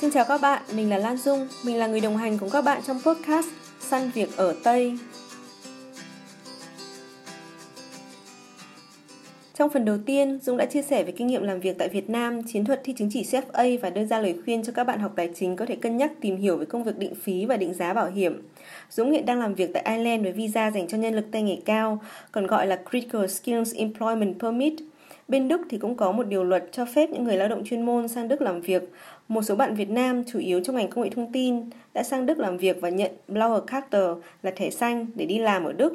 Xin chào các bạn, mình là Lan Dung, mình là người đồng hành cùng các bạn trong podcast Săn Việc ở Tây. Trong phần đầu tiên, Dung đã chia sẻ về kinh nghiệm làm việc tại Việt Nam, chiến thuật thi chứng chỉ CFA và đưa ra lời khuyên cho các bạn học tài chính có thể cân nhắc tìm hiểu về công việc định phí và định giá bảo hiểm. Dũng hiện đang làm việc tại Ireland với visa dành cho nhân lực tay nghề cao, còn gọi là Critical Skills Employment Permit. Bên Đức thì cũng có một điều luật cho phép những người lao động chuyên môn sang Đức làm việc. Một số bạn Việt Nam, chủ yếu trong ngành công nghệ thông tin, đã sang Đức làm việc và nhận Blauer Karte là thẻ xanh để đi làm ở Đức.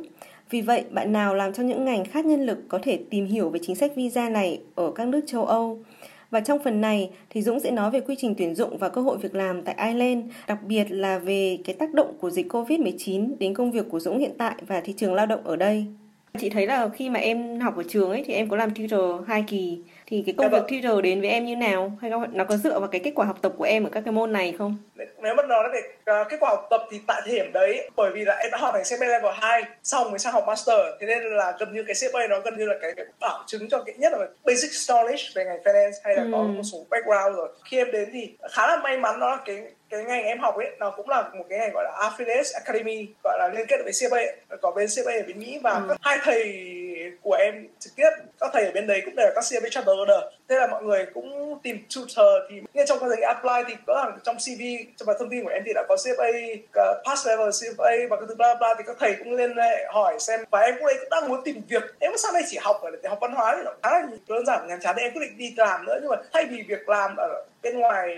Vì vậy, bạn nào làm trong những ngành khác nhân lực có thể tìm hiểu về chính sách visa này ở các nước châu Âu. Và trong phần này thì Dũng sẽ nói về quy trình tuyển dụng và cơ hội việc làm tại Ireland, đặc biệt là về cái tác động của dịch Covid-19 đến công việc của Dũng hiện tại và thị trường lao động ở đây. Chị thấy là khi mà em học ở trường ấy thì em có làm tutor hai kỳ thì cái công dạ việc tutor đến với em như nào hay nó có dựa vào cái kết quả học tập của em ở các cái môn này không? Nếu mà nói về uh, kết quả học tập thì tại thời điểm đấy bởi vì là em đã học thành CPA level 2 xong mới sang học master thế nên là gần như cái CPA nó gần như là cái, cái bảo chứng cho cái nhất là basic knowledge về ngành finance hay là ừ. có một số background rồi khi em đến thì khá là may mắn đó là cái cái ngành em học ấy nó cũng là một cái ngành gọi là affiliate academy gọi là liên kết với CFA có bên CFA ở bên Mỹ và ừ. hai thầy của em trực tiếp. Các thầy ở bên đấy cũng đều là các CFA charter thế là mọi người cũng tìm tutor thì ngay trong quá trình apply thì có hàng trong CV trong bài thông tin của em thì đã có CFA pass level CFA và cái thứ bla bla thì các thầy cũng liên hệ hỏi xem và em cũng, cũng đang muốn tìm việc. Em sao đây chỉ học ở để học văn hóa thì nó khá là đơn giản nhàm chán. Em quyết định đi làm nữa nhưng mà thay vì việc làm ở bên ngoài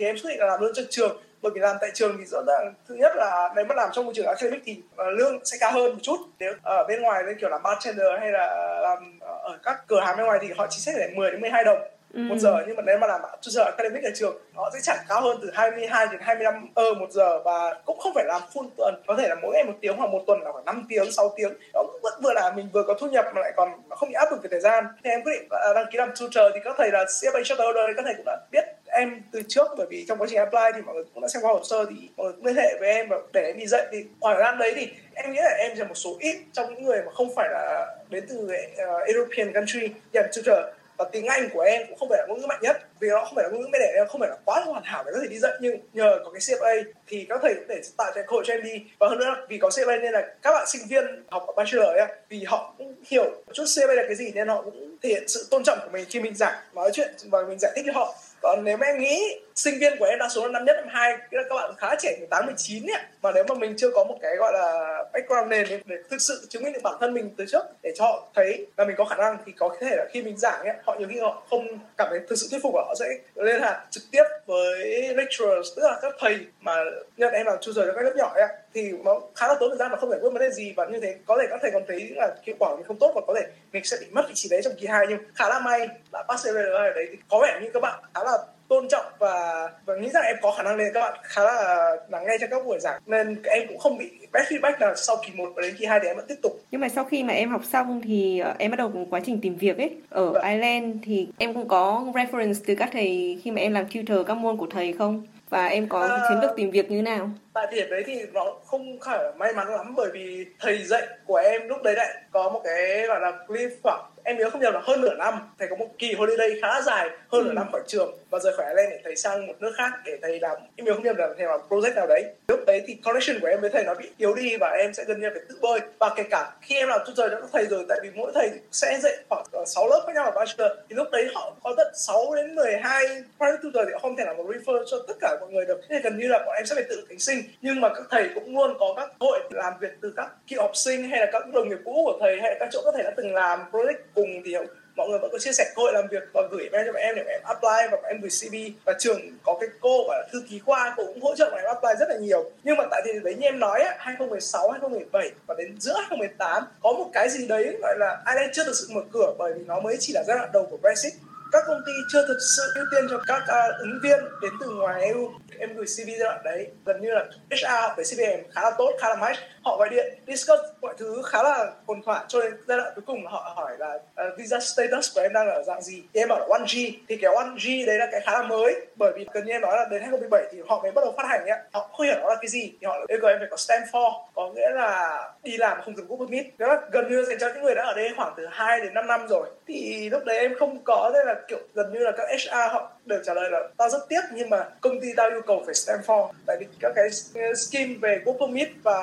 thì em quyết định là làm luôn cho trường bởi vì làm tại trường thì rõ ràng thứ nhất là nếu mà làm trong môi trường academic thì uh, lương sẽ cao hơn một chút. Nếu ở bên ngoài như kiểu làm bartender hay là làm ở các cửa hàng bên ngoài thì họ chỉ xét để 10 đến 12 đồng ừ. một giờ. Nhưng mà nếu mà làm cho giờ academic ở trường họ sẽ chẳng cao hơn từ 22 đến 25 ơ một giờ và cũng không phải làm full tuần. Có thể là mỗi ngày một tiếng hoặc một tuần là khoảng 5 tiếng 6 tiếng. Đó cũng vẫn vừa là mình vừa có thu nhập mà lại còn không bị áp lực về thời gian. Thì em quyết định đăng ký làm tutor thì các thầy là CFA Charter thì các thầy cũng đã biết em từ trước bởi vì trong quá trình apply thì mọi người cũng đã xem qua hồ sơ thì mọi người cũng liên hệ với em và để em đi dạy. Thì khoảng thời gian đấy thì em nghĩ là em là một số ít trong những người mà không phải là đến từ uh, European country nhận tutor và tiếng Anh của em cũng không phải là ngôn ngữ mạnh nhất vì nó không phải là ngôn ngữ mẹ đẻ em không phải là quá hoàn hảo để có thể đi dạy. Nhưng nhờ có cái CFA thì các thầy cũng để tạo cho cơ hội cho em đi. Và hơn nữa vì có CFA nên là các bạn sinh viên học ở bachelor ấy vì họ cũng hiểu một chút CFA là cái gì nên họ cũng thể hiện sự tôn trọng của mình khi mình giảng nói chuyện và mình giải thích cho họ còn nếu mà em nghĩ sinh viên của em đa số là năm nhất, năm hai các bạn khá trẻ 18 19 ấy mà nếu mà mình chưa có một cái gọi là background nền để thực sự chứng minh được bản thân mình từ trước, để cho họ thấy là mình có khả năng, thì có thể là khi mình giảng ấy, họ nhiều khi họ không cảm thấy thực sự thuyết phục họ sẽ liên hệ trực tiếp với lecturers, tức là các thầy mà nhận em làm tutor cho các lớp nhỏ ấy thì nó khá là tốn thời gian và không giải quyết vấn đề gì. Và như thế có thể các thầy còn thấy là hiệu quả mình không tốt và có thể mình sẽ bị mất vị trí đấy trong kỳ hai nhưng khá là may đã pass ở đấy thì có vẻ như các bạn khá là tôn trọng và và nghĩ rằng em có khả năng nên các bạn khá là lắng nghe trong các buổi giảng. Nên em cũng không bị bad feedback nào sau kỳ 1 và đến kỳ 2 thì em vẫn tiếp tục. Nhưng mà sau khi mà em học xong thì ờ, em bắt đầu quá trình tìm việc ấy. Ở vâng. Ireland thì em cũng có reference từ các thầy khi mà em làm tutor các môn của thầy không và em có à, chiến lược tìm việc như nào? tại điểm đấy thì nó không phải may mắn lắm bởi vì thầy dạy của em lúc đấy lại có một cái gọi là clip khoảng em nhớ không nhầm là hơn nửa năm thầy có một kỳ holiday khá dài hơn ừ. nửa năm khỏi trường và rời khỏi Ireland để thầy sang một nước khác để thầy làm. Em nhớ không nhầm là thầy làm project nào đấy. Lúc đấy thì connection của em với thầy nó bị yếu đi và em sẽ gần như phải tự bơi. Và kể cả khi em làm tutor các thầy rồi tại vì mỗi thầy sẽ dạy khoảng 6 lớp khác nhau ở bachelor thì lúc đấy họ có tận 6 đến 12 private tutor thì họ không thể nào mà refer cho tất cả mọi người được. Nên gần như là bọn em sẽ phải tự cánh sinh. Nhưng mà các thầy cũng luôn có các hội làm việc từ các cựu học sinh hay là các đồng nghiệp cũ của thầy hay là các chỗ các thầy đã từng làm project cùng thì mọi người vẫn có chia sẻ cơ hội làm việc và gửi mail cho bọn em để bọn em apply và bọn em gửi CV và trường có cái cô gọi là thư ký khoa cô cũng hỗ trợ bọn em apply rất là nhiều. Nhưng mà tại thì đấy như em nói á 2016 2017 và đến giữa 2018 có một cái gì đấy gọi là Ireland chưa thực sự mở cửa bởi vì nó mới chỉ là giai đoạn đầu của Brexit. Các công ty chưa thực sự ưu tiên cho các uh, ứng viên đến từ ngoài EU em gửi CV giai đoạn đấy gần như là HR với CVM khá là tốt khá là match họ gọi điện discuss mọi thứ khá là ổn thỏa cho đến giai đoạn cuối cùng họ hỏi là uh, visa status của em đang ở dạng gì? Thì em bảo là 1G thì cái 1G đấy là cái khá là mới bởi vì cần như em nói là đến 2017 thì họ mới bắt đầu phát hành ấy họ không hiểu nó là cái gì thì họ yêu cầu em phải có stand for có nghĩa là đi làm không cần work permit đó là gần như dành cho những người đã ở đây khoảng từ 2 đến 5 năm rồi. Thì lúc đấy em không có nên là kiểu gần như là các HR họ đều trả lời là tao rất tiếc nhưng mà công ty tao yêu cầu phải stand for tại vì các cái scheme về work permit và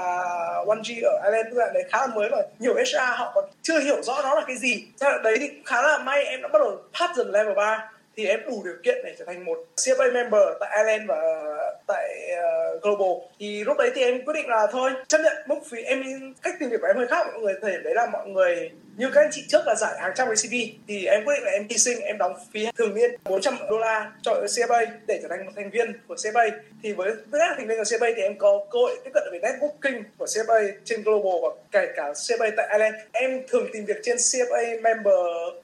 1G ở Ireland đoạn đấy khá là mới và nhiều HR họ còn chưa hiểu rõ nó là cái gì. Thế là đấy thì khá là may em đã bắt đầu pass dần level 3 thì em đủ điều kiện để trở thành một CFA member tại Ireland và ờ, tại uh, Global. Thì lúc đấy thì em quyết định là thôi chấp nhận mức phí em cách tìm việc của em hơi khác mọi người thời điểm đấy là mọi người như các anh chị trước là giải hàng trăm cái CV thì em quyết định là em hy sinh, em đóng phí thường niên 400 đô la cho CFA để trở thành một thành viên của CFA thì với tư cách thành viên của CFA thì em có cơ hội tiếp cận về networking của CFA trên global và kể cả CFA tại Ireland. Em thường tìm việc trên CFA member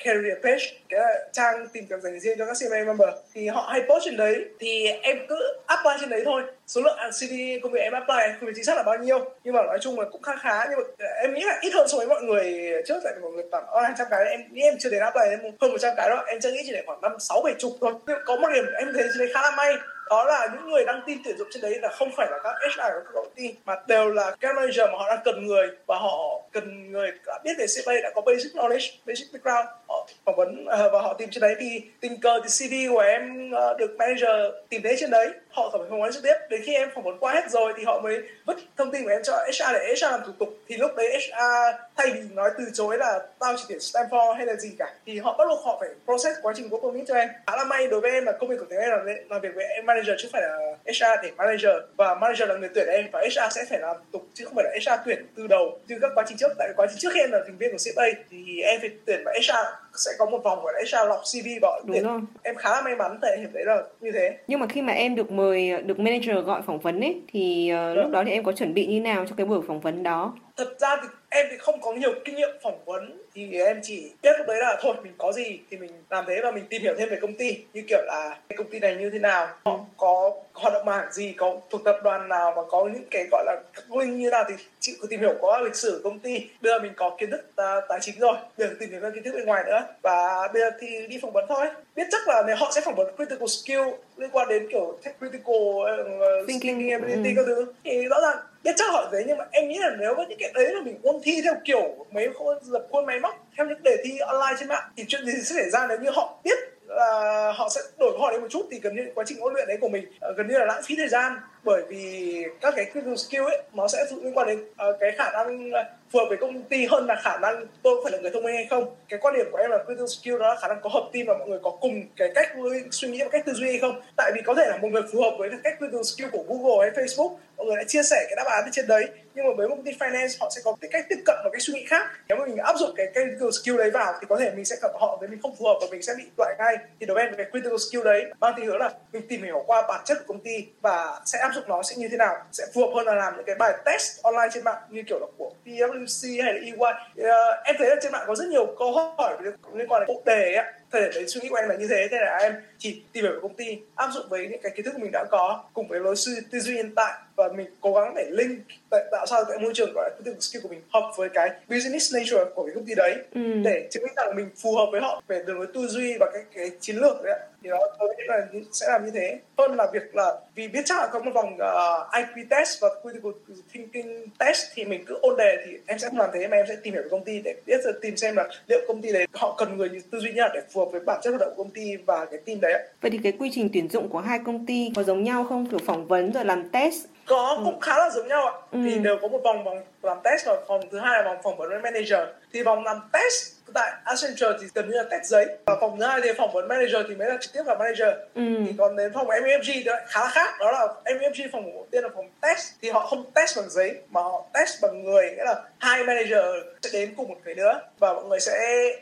career page, cái trang tìm việc dành riêng cho các CFA member. Thì họ hay post trên đấy, thì em cứ apply trên đấy thôi số lượng CV công việc em apply không biết chính xác là bao nhiêu nhưng mà nói chung là cũng khá khá nhưng mà ờ, em nghĩ là ít hơn so với mọi người trước tại vì mọi người tầm hàng trăm cái em nghĩ em chưa đến apply em hơn một trăm cái đó em chưa nghĩ chỉ để khoảng năm sáu bảy chục thôi. Có một điểm em thấy trên đấy khá là may đó là những người đăng tin tuyển dụng trên đấy là không phải là các HR của các công ty mà đều là các manager mà họ đang cần người và họ cần người đã biết về CPA đã có basic knowledge, basic background. Họ phỏng vấn ờ, và họ tìm trên đấy thì tình cờ thì CV của em ờ, được manager tìm thấy trên đấy họ phải phỏng vấn trực tiếp. Đến khi em phỏng vấn qua hết rồi thì họ mới vứt thông tin của em cho HR để HR làm thủ tục. Thì lúc đấy HR thay vì nói từ chối là tao chỉ tuyển Stanford hay là gì cả, thì họ bắt buộc họ phải process quá trình work permit cho em. Khá là may đối với em là công việc của tiếng em là làm việc với em manager chứ không phải là HR để manager. Và manager là người tuyển em và HR sẽ phải làm tục chứ không phải là HR tuyển từ đầu. Như các quá trình trước, tại quá trình trước khi em là thành viên của CPA thì em phải tuyển và HR sẽ có một vòng gọi là HR lọc CV và Đúng rồi. em khá là may mắn tại hiện đấy là như thế Nhưng mà khi mà em được mời được manager gọi phỏng vấn ấy thì uh, lúc đó thì em có chuẩn bị như nào cho cái buổi phỏng vấn đó? thật ra thì em thì không có nhiều kinh nghiệm phỏng vấn thì em chỉ biết lúc đấy là thôi mình có gì thì mình làm thế và mình tìm hiểu thêm về công ty. Như kiểu là cái công ty này như thế nào họ có hoạt động mảng gì có thuộc tập đoàn nào và có những cái gọi là các link như nào thì chị có tìm hiểu có lịch sử công ty. Bây giờ mình có kiến thức uh, tài chính rồi đừng tìm hiểu thêm kiến thức bên ngoài nữa. Và bây giờ thì đi phỏng vấn thôi. Biết chắc là nếu họ sẽ phỏng vấn critical skill liên quan đến kiểu critical uh, thinking ability ừ. các thứ. Thì rõ ràng biết chắc hỏi thế, nhưng mà em nghĩ là nếu với những cái đấy là mình ôn thi theo kiểu mấy khuôn, lập khuôn máy móc, theo những đề thi online trên mạng, thì chuyện gì sẽ xảy ra nếu như họ biết là họ sẽ đổi hỏi đấy một chút, thì gần như quá trình ôn luyện đấy của mình ờ, gần như là lãng phí thời gian bởi vì các cái critical skill ấy nó sẽ liên quan đến uh, cái khả năng ờ, phù hợp với công ty hơn là khả năng tôi phải là người thông minh hay không. Cái quan điểm của em là critical skill đó là khả năng có hợp team và mọi người có cùng cái cách suy nghĩ và cách tư duy hay không. Tại vì có thể là một người phù hợp với cách critical skill của Google hay Facebook mọi người đã chia sẻ cái đáp án trên đấy. Nhưng mà với một công ty finance họ sẽ có cái cách tiếp cận và cái suy nghĩ khác. Nếu mà mình áp dụng cái critical skill đấy vào thì có thể mình sẽ gặp họ với mình không phù hợp và mình sẽ bị loại ngay. Thì đối với em cái critical skill đấy mang tính hướng là mình tìm hiểu qua bản chất của công ty và sẽ áp dụng nó sẽ như thế nào? Sẽ phù hợp hơn là làm những cái bài test online trên mạng như kiểu là của PwC hay là EY uh, ờ, em thấy là trên mạng có rất nhiều câu hỏi liên quan đến cụ đề ấy thời điểm đấy suy nghĩ của em là như thế thế là em chỉ tìm hiểu về công ty áp dụng với những cái kiến thức mình đã có cùng với lối suy tư duy hiện tại và mình cố gắng để link tạo sao tại môi trường gọi là tư skill của mình hợp với cái business nature của cái công ty đấy ừ. để chứng minh rằng mình phù hợp với họ về đường lối tư duy và cái cái chiến lược đấy thì nó tôi nghĩ là sẽ làm như thế hơn là việc là vì biết chắc là có một vòng uh, IQ test và critical thinking test thì mình cứ ôn đề thì em sẽ không làm thế mà em sẽ tìm hiểu về công ty để biết tìm xem là liệu công ty đấy họ cần người tư duy như nào để phù hợp với bản chất hoạt động của công ty và cái team đấy vậy thì cái quy trình tuyển dụng của hai công ty có giống nhau không kiểu phỏng vấn rồi làm test có ừ. cũng khá là giống nhau ạ ừ. thì đều có một vòng vòng làm test và vòng thứ hai là vòng phỏng vấn với manager. Thì vòng làm test tại Accenture thì gần như là test giấy. Và phòng thứ hai thì phỏng vấn manager thì mới là trực tiếp gặp manager. Ừ. thì còn đến phòng MUFG thì khá là khác đó là MUFG phòng đầu tiên là phòng test. Thì họ không test bằng giấy mà họ test bằng người nghĩa là hai manager sẽ đến cùng một cái nữa. Và mọi người sẽ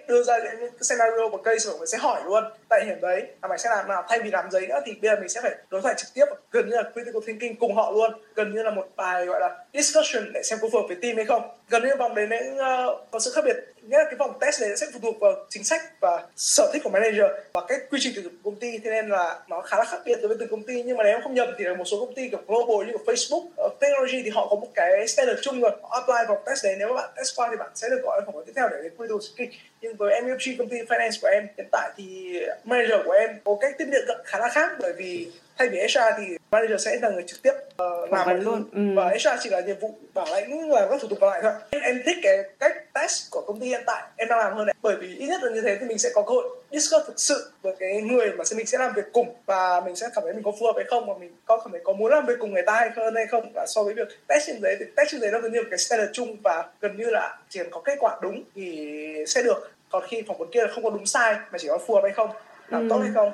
đưa ra những scenario và case mọi người sẽ hỏi luôn tại điểm đấy. Là mày sẽ làm nào? Thay vì làm giấy nữa thì bây giờ mình sẽ phải đối thoại trực tiếp. Gần như là critical thinking cùng họ luôn. Gần như là một bài gọi là discussion để xem có phù hợp với team hay không? Gần như vòng đấy uh, có sự khác biệt nghĩa là cái vòng test này sẽ phụ thuộc vào chính sách và sở thích của manager và cái quy trình tuyển dụng của công ty. Thế nên là nó khá là khác biệt đối với từng công ty. Nhưng mà nếu không nhầm thì là một số công ty kiểu global như của Facebook uh, technology thì họ có một cái standard chung rồi. Họ apply vòng test đấy. Nếu mà bạn test qua thì bạn sẽ được gọi phỏng vấn tiếp theo để đến critical thinking nhưng với MUFG công ty finance của em hiện tại thì manager của em có cách tiếp nhận khá là khác. Bởi vì thay vì HR thì manager sẽ là người trực tiếp uh, làm vấn luôn. Ừ. và HR chỉ là nhiệm vụ bảo lãnh làm các thủ tục còn lại thôi. Em, em thích cái cách test của công ty hiện tại em đang làm hơn đấy. Bởi vì ít nhất là như thế thì mình sẽ có cơ hội discuss thực sự với cái người mà mình sẽ làm việc cùng và mình sẽ cảm thấy mình có phù hợp hay không và mình có cảm thấy có muốn làm việc cùng người ta hay hơn hay không. Và so với việc test trên giấy thì test trên giấy nó gần như một cái standard chung và gần như là chỉ cần có kết quả đúng thì sẽ được. Còn khi phỏng vấn kia là không có đúng sai mà chỉ có phù hợp hay không làm ừ. tốt hay không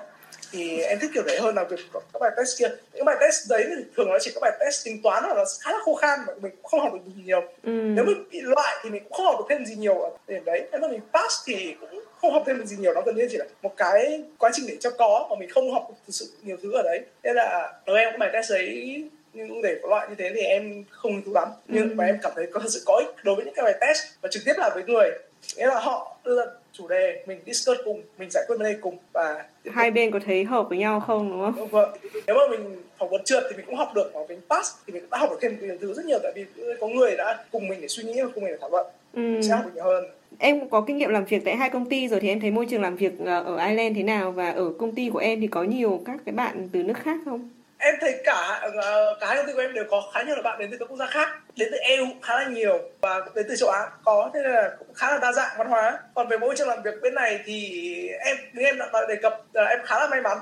thì em thích kiểu đấy hơn là việc các bài test kia. Những bài test đấy thì thường nó chỉ có bài test tính toán hoặc là khá là khô khan mà mình cũng không học được gì nhiều. Ừ. nếu mình bị loại thì mình cũng không học được thêm gì nhiều ở điểm đấy. Nếu mà mình pass thì cũng không học thêm được gì nhiều nó gần như chỉ là một cái quá trình để cho có mà mình không học thực sự nhiều thứ ở đấy. Nên là đối em có bài test đấy nhưng để có loại như thế thì em không hứng thú lắm. Nhưng ừ. mà em cảm thấy có sự có ích đối với những cái bài test và trực tiếp là với người. Nghĩa là họ đưa ra chủ đề mình discuss cùng mình giải quyết vấn đề cùng và hai bên có thấy hợp với nhau không đúng không? Đúng vâng. Nếu mà mình phỏng vấn trượt thì mình cũng học được, mà mình pass thì mình đã học được thêm nhiều thứ rất nhiều tại vì có người đã cùng mình để suy nghĩ và cùng mình để thảo luận. Ừ. sẽ học được nhiều hơn. Em có kinh nghiệm làm việc tại hai công ty rồi thì em thấy môi trường làm việc ờ, ở Ireland thế nào và ở công ty của em thì có nhiều các cái bạn từ nước khác không? Em thấy cả ờ, cả hai công ty của em đều có khá nhiều bạn đến từ các quốc gia khác đến từ EU khá là nhiều và đến từ châu Á có thế nên là cũng khá là đa dạng văn hóa. Còn về môi trường làm việc bên này thì em như em đã đề cập là em khá là may mắn.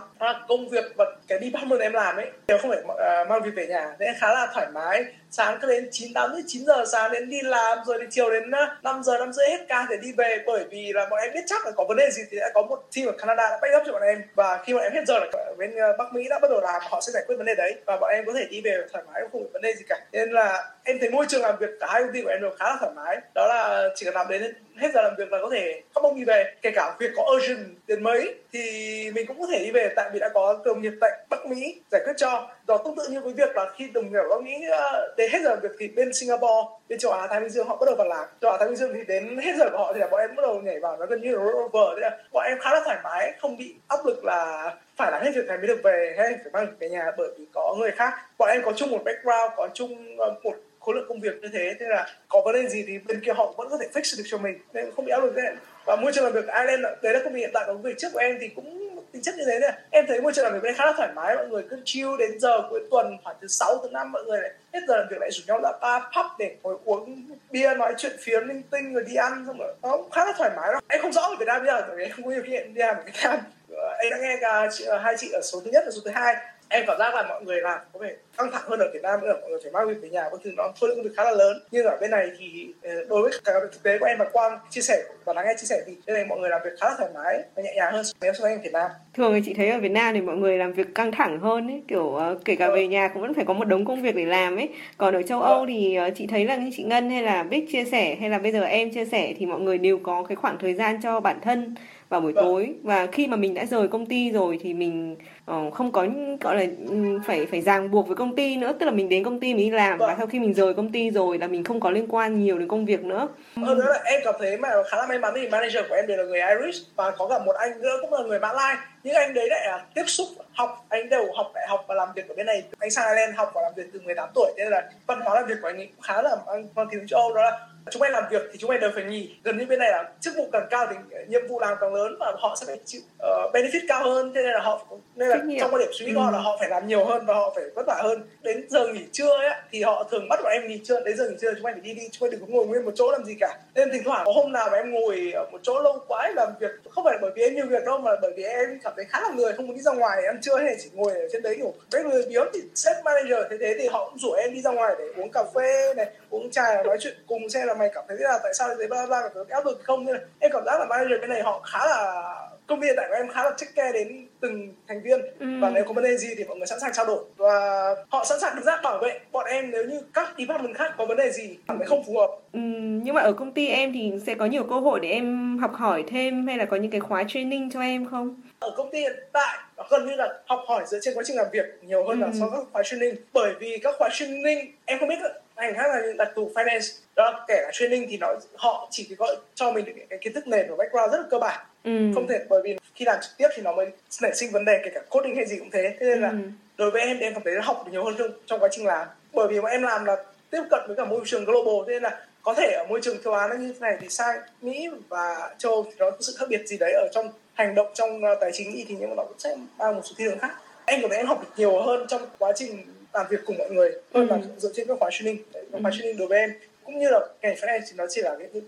Công việc và cái department em làm ấy đều không phải uh, mang việc về nhà nên em khá là thoải mái. Sáng cứ đến chín tám chín giờ sáng đến đi làm rồi đến chiều đến ờ, 5 giờ năm rưỡi hết ca để đi về. Bởi vì là bọn em biết chắc là có vấn đề gì thì đã có một team ở Canada đã backup cho bọn em. Và khi bọn em hết giờ là bên Bắc Mỹ đã bắt đầu làm họ sẽ giải quyết vấn đề đấy. Và bọn em có thể đi về thoải mái không có vấn đề gì cả. Nên là em thấy môi trường làm việc cả hai công ty của em đều khá là thoải mái. Đó là chỉ cần làm đến hết giờ làm việc là có thể không bông đi về. Kể cả việc có urgent đến mấy thì mình cũng có thể đi về, tại vì đã có đồng nghiệp tại Bắc Mỹ giải quyết cho. Đó, tương tự như với việc là khi đồng nghiệp Bắc Mỹ ờ, đến hết giờ làm việc thì bên Singapore, bên châu Á, Thái Bình Dương họ bắt đầu vào làm. Châu Á, Thái Bình Dương thì đến hết giờ của họ thì là bọn em bắt đầu nhảy vào nó gần như là rollover thế là bọn em khá là thoải mái, không bị áp lực là phải làm hết việc này mới được về, hay phải mang về nhà bởi vì có người khác bọn em có chung một background, có chung ờ, một khối lượng công việc như thế thế là có vấn đề gì thì bên kia họ vẫn có thể fix được cho mình, nên không bị áp lực thế và môi trường làm việc Ireland đấy là công việc hiện tại của công việc trước của em thì cũng tính chất như thế này em thấy môi trường làm việc bên khá là thoải mái, mọi người cứ chill đến giờ cuối tuần, khoảng từ 6 tới 5 mọi người lại hết giờ làm việc lại rủ nhau ra bar, pub để ngồi uống bia, nói chuyện phiếm, linh tinh, rồi đi ăn, xong rồi nó cũng khá là thoải mái đó em không rõ ở Việt Nam bây giờ bởi vì em không có nhiều kinh nghiệm đi làm ở Việt Nam. Ờ, em đã nghe cả ờ, hai chị ở số thứ nhất và số thứ hai. Em cảm giác là mọi người làm có vẻ căng thẳng hơn ở Việt Nam nữa mọi người phải mang việc về nhà có thứ nó khối lượng việc khá là lớn nhưng ở bên này thì ờ, đối với cả thực tế của em và Quang chia sẻ và lắng nghe chia sẻ thì bên này mọi người làm việc khá là thoải mái và nhẹ nhàng hơn so với em Việt Nam thường thì chị thấy ở Việt Nam thì mọi người làm việc căng thẳng hơn ấy kiểu uh, kể cả ừ. về nhà cũng vẫn phải có một đống công việc để làm ấy còn ở châu ừ. Âu thì uh, chị thấy là như chị Ngân hay là Bích chia sẻ hay là bây giờ em chia sẻ thì mọi người đều có cái khoảng thời gian cho bản thân vào buổi vâng. tối và khi mà mình đã rời công ty rồi thì mình uh, không có gọi là um, phải phải ràng buộc với công ty nữa tức là mình đến công ty mình đi làm vâng. và sau khi mình rời công ty rồi là mình không có liên quan nhiều đến công việc nữa. Hơn nữa là em cảm thấy mà khá là may mắn vì manager của em đều là người Irish và có cả một anh nữa cũng là người Mã Lai. Những anh đấy lại là tiếp xúc học anh đều học đại học và làm việc ở bên này. Anh sang Ireland học và làm việc từ 18 tuổi nên là văn hóa làm việc của anh ấy cũng khá là bằng tiếng châu Âu đó là chúng em làm việc thì chúng em đều phải nghỉ gần như bên này là chức vụ càng cao thì nhiệm vụ làm càng lớn và họ sẽ phải chịu uh, benefit cao hơn. Thế nên là họ nên là trong quan điểm suy nghĩ của họ là ừ. họ phải làm nhiều hơn và họ phải vất vả hơn. Đến giờ nghỉ trưa ấy thì họ thường bắt bọn em nghỉ trưa. Đến giờ nghỉ trưa chúng em phải đi đi. Chúng em đừng có ngồi nguyên một chỗ làm gì cả. Nên thỉnh thoảng có hôm nào mà em ngồi ở một chỗ lâu quá làm việc không phải bởi vì em nhiều việc đâu mà bởi vì em cảm thấy khá là người không muốn đi ra ngoài ăn trưa hay chỉ ngồi ở trên đấy kiểu mấy người biếu thì sếp manager thế thế thì họ cũng rủ em đi ra ngoài để uống cà phê này uống trà nói chuyện cùng xem là mày cảm thấy là tại sao thế bla bla có áp lực không? Nên em cảm giác là manager bên này họ khá là công ty hiện tại của em khá là check care đến từng thành viên. Ừ. và nếu có vấn đề gì thì mọi người sẵn sàng trao đổi. Và họ sẵn sàng đứng ra bảo vệ bọn em nếu như các department khác có vấn đề gì cảm thấy không phù hợp. Ừ, nhưng mà ở công ty em thì sẽ có nhiều cơ hội để em học hỏi thêm hay là có những cái khóa training cho em không? Ở công ty hiện tại gần như là học hỏi dựa trên quá trình làm việc nhiều hơn ừ. là so với các khóa training. Bởi vì các khóa training em không biết ngành khác là đặc thù finance. Đó kể cả training thì nó họ chỉ có cho mình được những cái kiến thức nền và background rất là cơ bản. Ừ. không thể bởi vì khi làm trực tiếp thì nó mới nảy sinh vấn đề kể cả coding hay gì cũng thế. Thế nên là ừ. đối với em thì em cảm thấy học được nhiều hơn trong, trong quá trình làm. Bởi vì bọn em làm là tiếp cận với cả môi trường global thế nên là có thể ở môi trường châu Á nó như thế này thì sang Mỹ và châu Âu thì nó có sự khác biệt gì đấy ở trong hành động trong uh, tài chính thì nhưng mà nó cũng sẽ mang một số thiên hướng khác. Em cảm thấy em học được nhiều hơn trong quá trình làm việc cùng mọi người hơn là ừ. dựa trên các khóa training các khóa ừ. training đối với em cũng như là ngành finance thì nó chỉ là những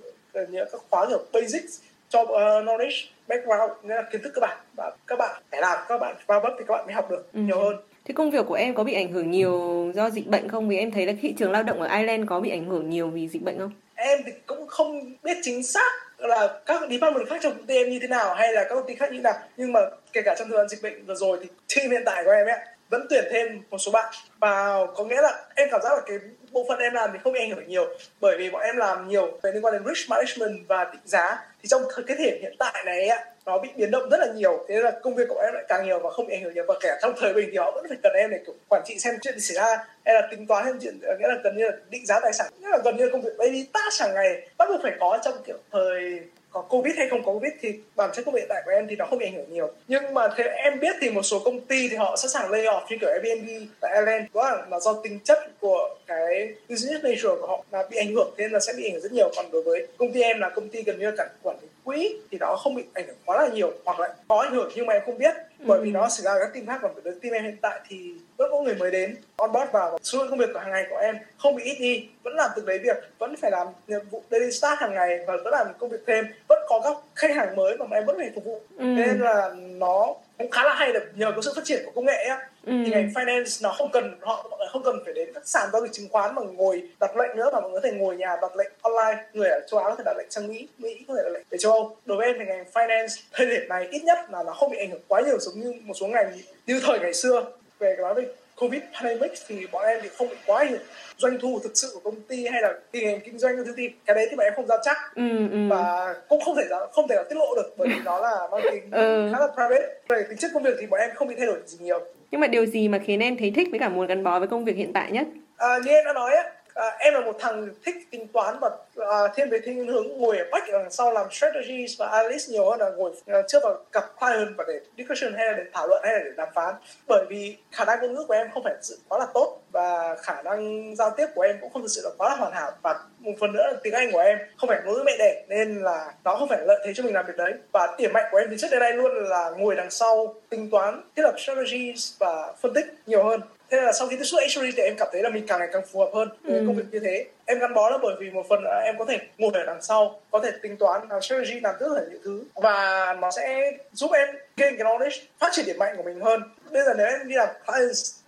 những các khóa kiểu basics cho uh, knowledge background nghĩa là kiến thức cơ bản và các bạn phải làm các bạn vào vấp thì các bạn mới học được ừ. nhiều hơn Thế công việc của em có bị ảnh hưởng nhiều do dịch bệnh không? Vì em thấy là thị trường lao động ở Ireland có bị ảnh hưởng nhiều vì dịch bệnh không? Em thì cũng không biết chính xác là các department khác trong công ty em như thế nào hay là các công ty khác như thế nào nhưng mà kể cả trong thời gian dịch bệnh vừa rồi thì team hiện tại của em ấy vẫn tuyển thêm một số bạn. Và có nghĩa là em cảm giác là cái bộ phận em làm thì không bị ảnh hưởng nhiều, bởi vì bọn em làm nhiều về liên quan đến risk management và định giá. Thì trong cái thể hiện tại này ạ, nó bị biến động rất là nhiều, thế nên là công việc của em lại càng nhiều và không bị ảnh hưởng nhiều. Và kể trong thời bình thì họ vẫn phải cần em để, kiểu, quản trị xem chuyện xảy ra, hay là tính toán thêm chuyện, nghĩa là gần như là định giá tài sản. Nghĩa là gần như là công việc baby task hàng ngày bắt buộc phải có trong, kiểu, thời có covid hay không có covid thì bản chất công việc tại của em thì nó không bị ảnh hưởng nhiều. Nhưng mà theo em biết thì một số công ty thì họ sẵn sàng lay off như kiểu Airbnb tại Ireland đó là, là do tính chất của cái business nature của họ là bị ảnh hưởng nên là sẽ bị ảnh hưởng rất nhiều. Còn đối với công ty em là công ty gần như là cả quản lý quỹ thì nó không bị ảnh hưởng quá là nhiều hoặc là có ảnh hưởng nhưng mà em không biết. Bởi vì ừ. nó xảy ra các team khác còn với team em hiện tại thì vẫn có người mới đến on board vào số lượng công việc của hàng ngày của em không bị ít đi. Vẫn làm từng đấy việc vẫn phải làm nhiệm vụ daily start hàng ngày và vẫn làm công việc thêm. Vẫn có các khách hàng mới mà em vẫn phải phục vụ. Ừ. nên là nó cũng khá là hay được nhờ có sự phát triển của công nghệ ấy, ừ. thì ngành finance nó không cần họ không cần phải đến các sàn giao dịch chứng khoán mà ngồi đặt lệnh nữa mà mọi người có thể ngồi nhà đặt lệnh online. Người ở châu Á có thể đặt lệnh sang Mỹ Mỹ có thể đặt lệnh về châu Âu. Đối với em thì ngành finance thời điểm này ít nhất là nó không bị ảnh hưởng quá nhiều giống như một số ngành như thời ngày xưa. Về nói về covid pandemic thì bọn em thì không bị quá nhiều doanh thu thực sự của công ty hay là tình hình kinh doanh của công ty cái đấy thì bọn em không dám chắc. Ừ, ừ. và cũng không thể không thể tiết lộ được bởi vì nó là mang tính ừ. khá là private. Về tính chất công việc thì bọn em không bị thay đổi gì nhiều nhưng mà điều gì mà khiến em thấy thích với cả muốn gắn bó với công việc hiện tại nhất? À, như em đã nói á à, em là một thằng thích tính toán và à, thiên về thiên hướng ngồi ở back đằng ờ, sau làm strategies và analyst nhiều hơn là ngồi à, trước vào gặp client và để discussion hay là để thảo luận hay là để đàm phán. Bởi vì khả năng ngôn ngữ của em không phải sự quá là tốt và khả năng giao tiếp của em cũng không thực sự là quá là hoàn hảo. Và một phần nữa là tiếng Anh của em không phải ngôn ngữ mẹ đẻ nên là nó không phải lợi thế cho mình làm việc đấy. Và điểm mạnh của em thì trước đến nay luôn là ngồi đằng sau tính toán thiết lập strategies và phân tích nhiều hơn thế là sau khi tiếp xúc HRD thì em cảm thấy là mình càng ngày càng phù hợp hơn với ừ. công việc như thế. Em gắn bó là bởi vì một phần là em có thể ngồi ở đằng sau có thể tính toán làm strategy làm rất là nhiều thứ. Và nó sẽ giúp em gain cái knowledge phát triển điểm mạnh của mình hơn. Bây giờ nếu em đi làm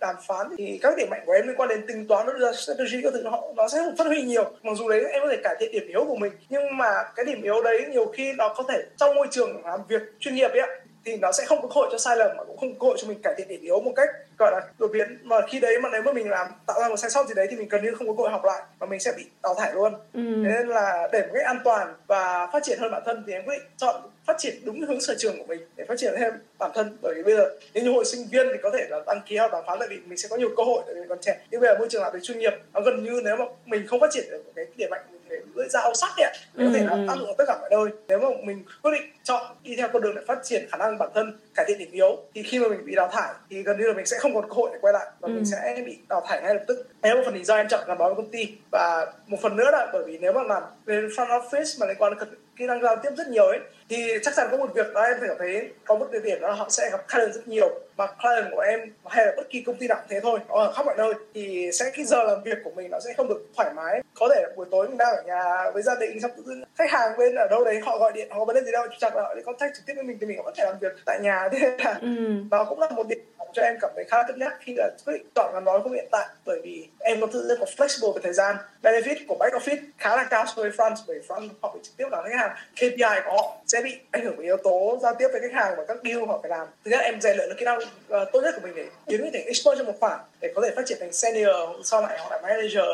đàm phán thì các điểm mạnh của em liên quan đến tính toán nó ra strategy các thứ nó nó sẽ phát huy nhiều. Mặc dù đấy em có thể cải thiện điểm yếu của mình nhưng mà cái điểm yếu đấy nhiều khi nó có thể trong môi trường làm việc chuyên nghiệp ấy thì nó sẽ không có cơ hội cho sai lầm mà cũng không có cơ hội cho mình cải thiện điểm yếu một cách gọi là đột biến. Mà khi đấy mà nếu mà mình làm tạo ra một sai sót gì đấy thì mình gần như không có cơ hội học lại và mình sẽ bị đào thải luôn. Ừ. thế nên là để một cách an toàn và phát triển hơn bản thân thì em quyết định chọn phát triển đúng hướng sở trường của mình để phát triển thêm bản thân. Bởi vì bây giờ nếu như hội sinh viên thì có thể là đăng ký học đàm phán tại vì mình sẽ có nhiều cơ hội tại vì còn trẻ. Nhưng bây giờ môi trường làm việc chuyên nghiệp nó gần như nếu mà mình không phát triển được cái điểm mạnh để lưỡi dao sắc ấy có thể là ừ, ừ. áp dụng ở tất cả mọi nơi nếu mà mình quyết định chọn đi theo con đường để phát triển khả năng bản thân cải thiện điểm yếu thì khi mà mình bị đào thải thì gần như là mình sẽ không còn cơ hội để quay lại và ừ. mình sẽ bị đào thải ngay lập tức nếu một phần lý do em chọn gắn bó với công ty và một phần nữa là bởi vì nếu mà làm về front office mà liên quan đến kỹ năng giao tiếp rất nhiều ấy thì chắc chắn có một việc đó em phải thấy có một địa điểm đó là họ sẽ gặp client rất nhiều. Mà client của em hay là bất kỳ công ty nào thế thôi. Ở khắp mọi nơi. Thì sẽ cái giờ làm việc của mình nó sẽ không được thoải mái. Có thể là buổi tối mình đang ở nhà với gia đình xong tự dưng khách hàng bên ở đâu đấy họ gọi điện họ có vấn đề gì đâu chắc là họ đi contact trực tiếp với mình thì mình có thể làm việc tại nhà. Thế là ừ. đó cũng là một điểm cho em cảm thấy khá là cân nhắc khi là quyết định chọn gắn bó công hiện tại. Bởi vì em có tự có flexible về thời gian. Benefit của back office khá là cao so với front bởi front họ phải trực tiếp là khách hàng. KPI của họ sẽ bị ảnh hưởng bởi yếu tố giao tiếp với khách hàng và các deal họ phải làm. Thứ nhất em rèn luyện được kỹ năng uh, tốt nhất của mình để biến mình thành expert cho một khoản để có thể phát triển thành senior sau này hoặc là manager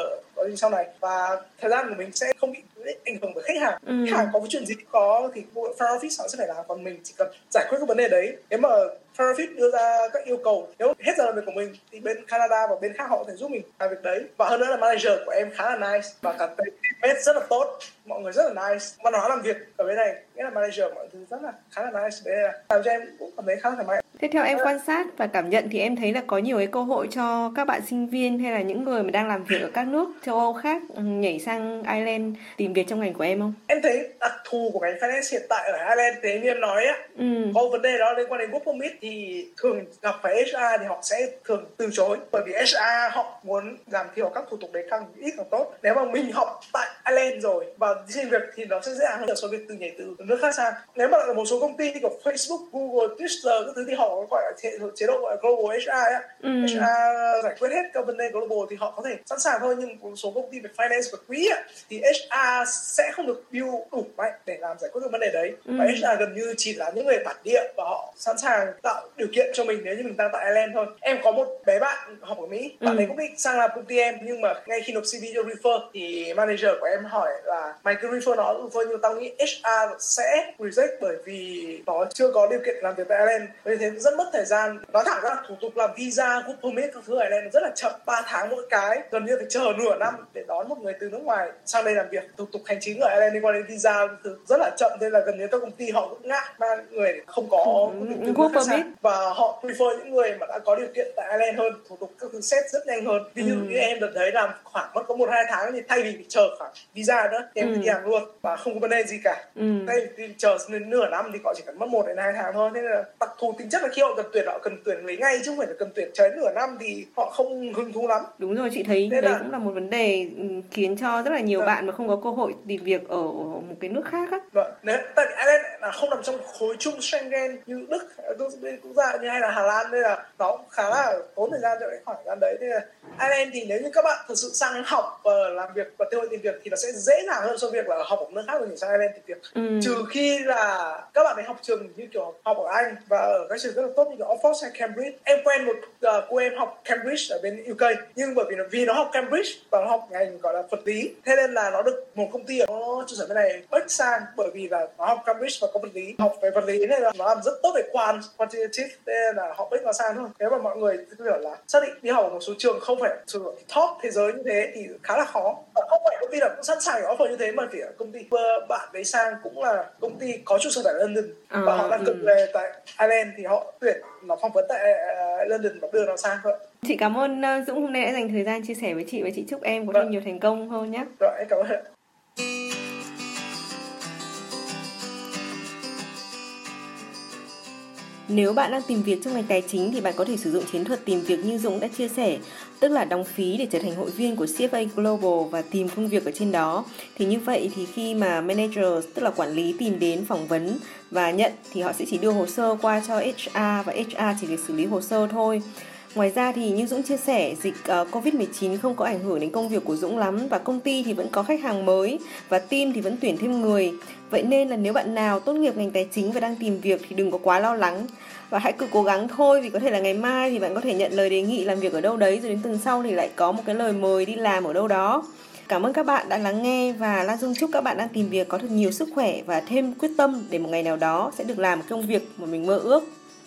gì sau này và thời gian của mình sẽ không bị ảnh hưởng bởi khách hàng. Ừ. khách hàng có cái chuyện gì có thì front office họ sẽ phải làm còn mình chỉ cần giải quyết cái vấn đề đấy. Nếu mà front office đưa ra các yêu cầu nếu hết giờ làm việc của mình thì bên Canada và bên khác họ có thể giúp mình làm việc đấy. Và hơn nữa là manager của em khá là nice và cả teammate rất là tốt mọi người rất là nice. Văn hóa làm việc ở bên này nghĩa là manager mọi thứ rất là khá là nice đấy là. Làm cho em cũng cảm thấy khá là thoải mái Thế theo em quan sát và cảm nhận thì em thấy là có nhiều cái cơ hội cho các bạn sinh viên hay là những người mà đang làm việc ở các nước châu Âu khác ừ, nhảy sang Ireland tìm việc trong ngành của em không? Em thấy đặc thù của ngành finance hiện tại ở Ireland thế như em nói á, ừ. có vấn đề đó liên quan đến work permit thì thường gặp phải HR thì họ sẽ thường từ chối bởi vì HR họ muốn giảm thiểu các thủ tục đấy càng ít càng tốt. Nếu mà mình học tại Ireland rồi và xin việc thì nó sẽ dễ dàng hơn so với từ nhảy từ nước khác sang. Nếu mà là một số công ty của Facebook, Google, Twitter các thứ thì họ gọi là chế, chế độ gọi là global HR á ừ. HR giải quyết hết các vấn đề global thì họ có thể sẵn sàng thôi nhưng một số công ty về finance và quỹ á, thì HR sẽ không được build đủ mạnh để làm giải quyết các vấn đề đấy ừ. và HR gần như chỉ là những người bản địa và họ sẵn sàng tạo điều kiện cho mình nếu như mình đang tại Ireland thôi em có một bé bạn học ở Mỹ bạn ừ. ấy cũng định sang làm công ty em nhưng mà ngay khi nộp CV cho refer thì manager của em hỏi là mày cứ refer nó refer nhưng tao nghĩ HR sẽ reject bởi vì nó chưa có điều kiện làm việc tại Ireland vì thế rất mất thời gian. Nói thẳng ra thủ tục làm visa work permit các thứ ở đây rất là chậm 3 tháng mỗi cái. Gần như phải chờ nửa năm để đón một người từ nước ngoài sang đây làm việc. Thủ tục hành chính ở Ireland liên quan đến visa rất là chậm nên là gần như các công ty họ cũng ngại mang người không có ừ, work permit. Và họ prefer những người mà đã có điều kiện tại Ireland hơn thủ tục các thứ xét rất nhanh hơn. Ví dụ ừ. như em đợt đấy làm khoảng mất có một hai tháng thì thay vì phải chờ khoảng visa nữa em ừ. đi làm luôn. Và không có vấn đề gì cả. Ừ. thay vì chờ nửa năm thì họ chỉ cần mất một đến hai tháng thôi. Nên là đặc thù tính chất là khi họ cần tuyển họ cần tuyển lấy ngay chứ không phải là cần tuyển chờ nửa năm thì họ không hứng thú lắm đúng rồi chị thấy Nên đấy là... cũng là một vấn đề ừ, khiến cho rất là nhiều à. bạn mà không có cơ hội tìm việc ở một cái nước khác á vâng nếu tại vì Ireland là không nằm trong khối chung Schengen như Đức bên quốc gia như hay là Hà Lan nên là nó khá là tốn thời gian cho cái khoảng gian đấy nên là Ireland thì nếu như các bạn thực sự sang học và làm việc và cơ hội tìm việc thì nó sẽ dễ dàng hơn so với việc là học ở nước khác rồi sang Ireland tìm việc ừ. trừ khi là các bạn ấy học trường như kiểu học ở Anh và ở các trường rất là tốt. Như kiểu Oxford hay Cambridge. Em quen một uh, cô em học Cambridge ở bên UK nhưng bởi vì nó vì nó học Cambridge và nó học ngành gọi là vật lý thế nên là nó được một công ty ở trụ sở bên này bớt sang bởi vì là nó học Cambridge và có vật lý học về vật lý nên là nó làm rất tốt về quan quantitative nên là họ bớt nó sang thôi. Nếu mà mọi người cứ hiểu là xác định đi học ở một số trường không phải trường top thế giới như thế thì khá là khó không phải công ty nào cũng sẵn sàng offer như thế mà kể công ty bạn đấy sang cũng là công ty có trụ sở tại London và à, họ đang ừ. về tại Ireland thì họ tuyển nó phỏng vấn tại uh, London và đưa nó sang thôi chị cảm ơn Dũng hôm nay đã dành thời gian chia sẻ với chị và chị chúc em có thêm vâng. nhiều thành công hơn nhé rồi em cảm ơn Nếu bạn đang tìm việc trong ngành tài chính thì bạn có thể sử dụng chiến thuật tìm việc như Dũng đã chia sẻ, tức là đóng phí để trở thành hội viên của CFA Global và tìm công việc ở trên đó. Thì như vậy thì khi mà manager tức là quản lý tìm đến phỏng vấn và nhận thì họ sẽ chỉ đưa hồ sơ qua cho HR và HR chỉ việc xử lý hồ sơ thôi. Ngoài ra thì như Dũng chia sẻ, dịch ờ, uh, Covid-19 không có ảnh hưởng đến công việc của Dũng lắm và công ty thì vẫn có khách hàng mới và team thì vẫn tuyển thêm người. Vậy nên là nếu bạn nào tốt nghiệp ngành tài chính và đang tìm việc thì đừng có quá lo lắng và hãy cứ cố gắng thôi vì có thể là ngày mai thì bạn có thể nhận lời đề nghị làm việc ở đâu đấy rồi đến tuần sau thì lại có một cái lời mời đi làm ở đâu đó. Cảm ơn các bạn đã lắng nghe và Lan Dung chúc các bạn đang tìm việc có thật nhiều sức khỏe và thêm quyết tâm để một ngày nào đó sẽ được làm công việc mà mình mơ ước.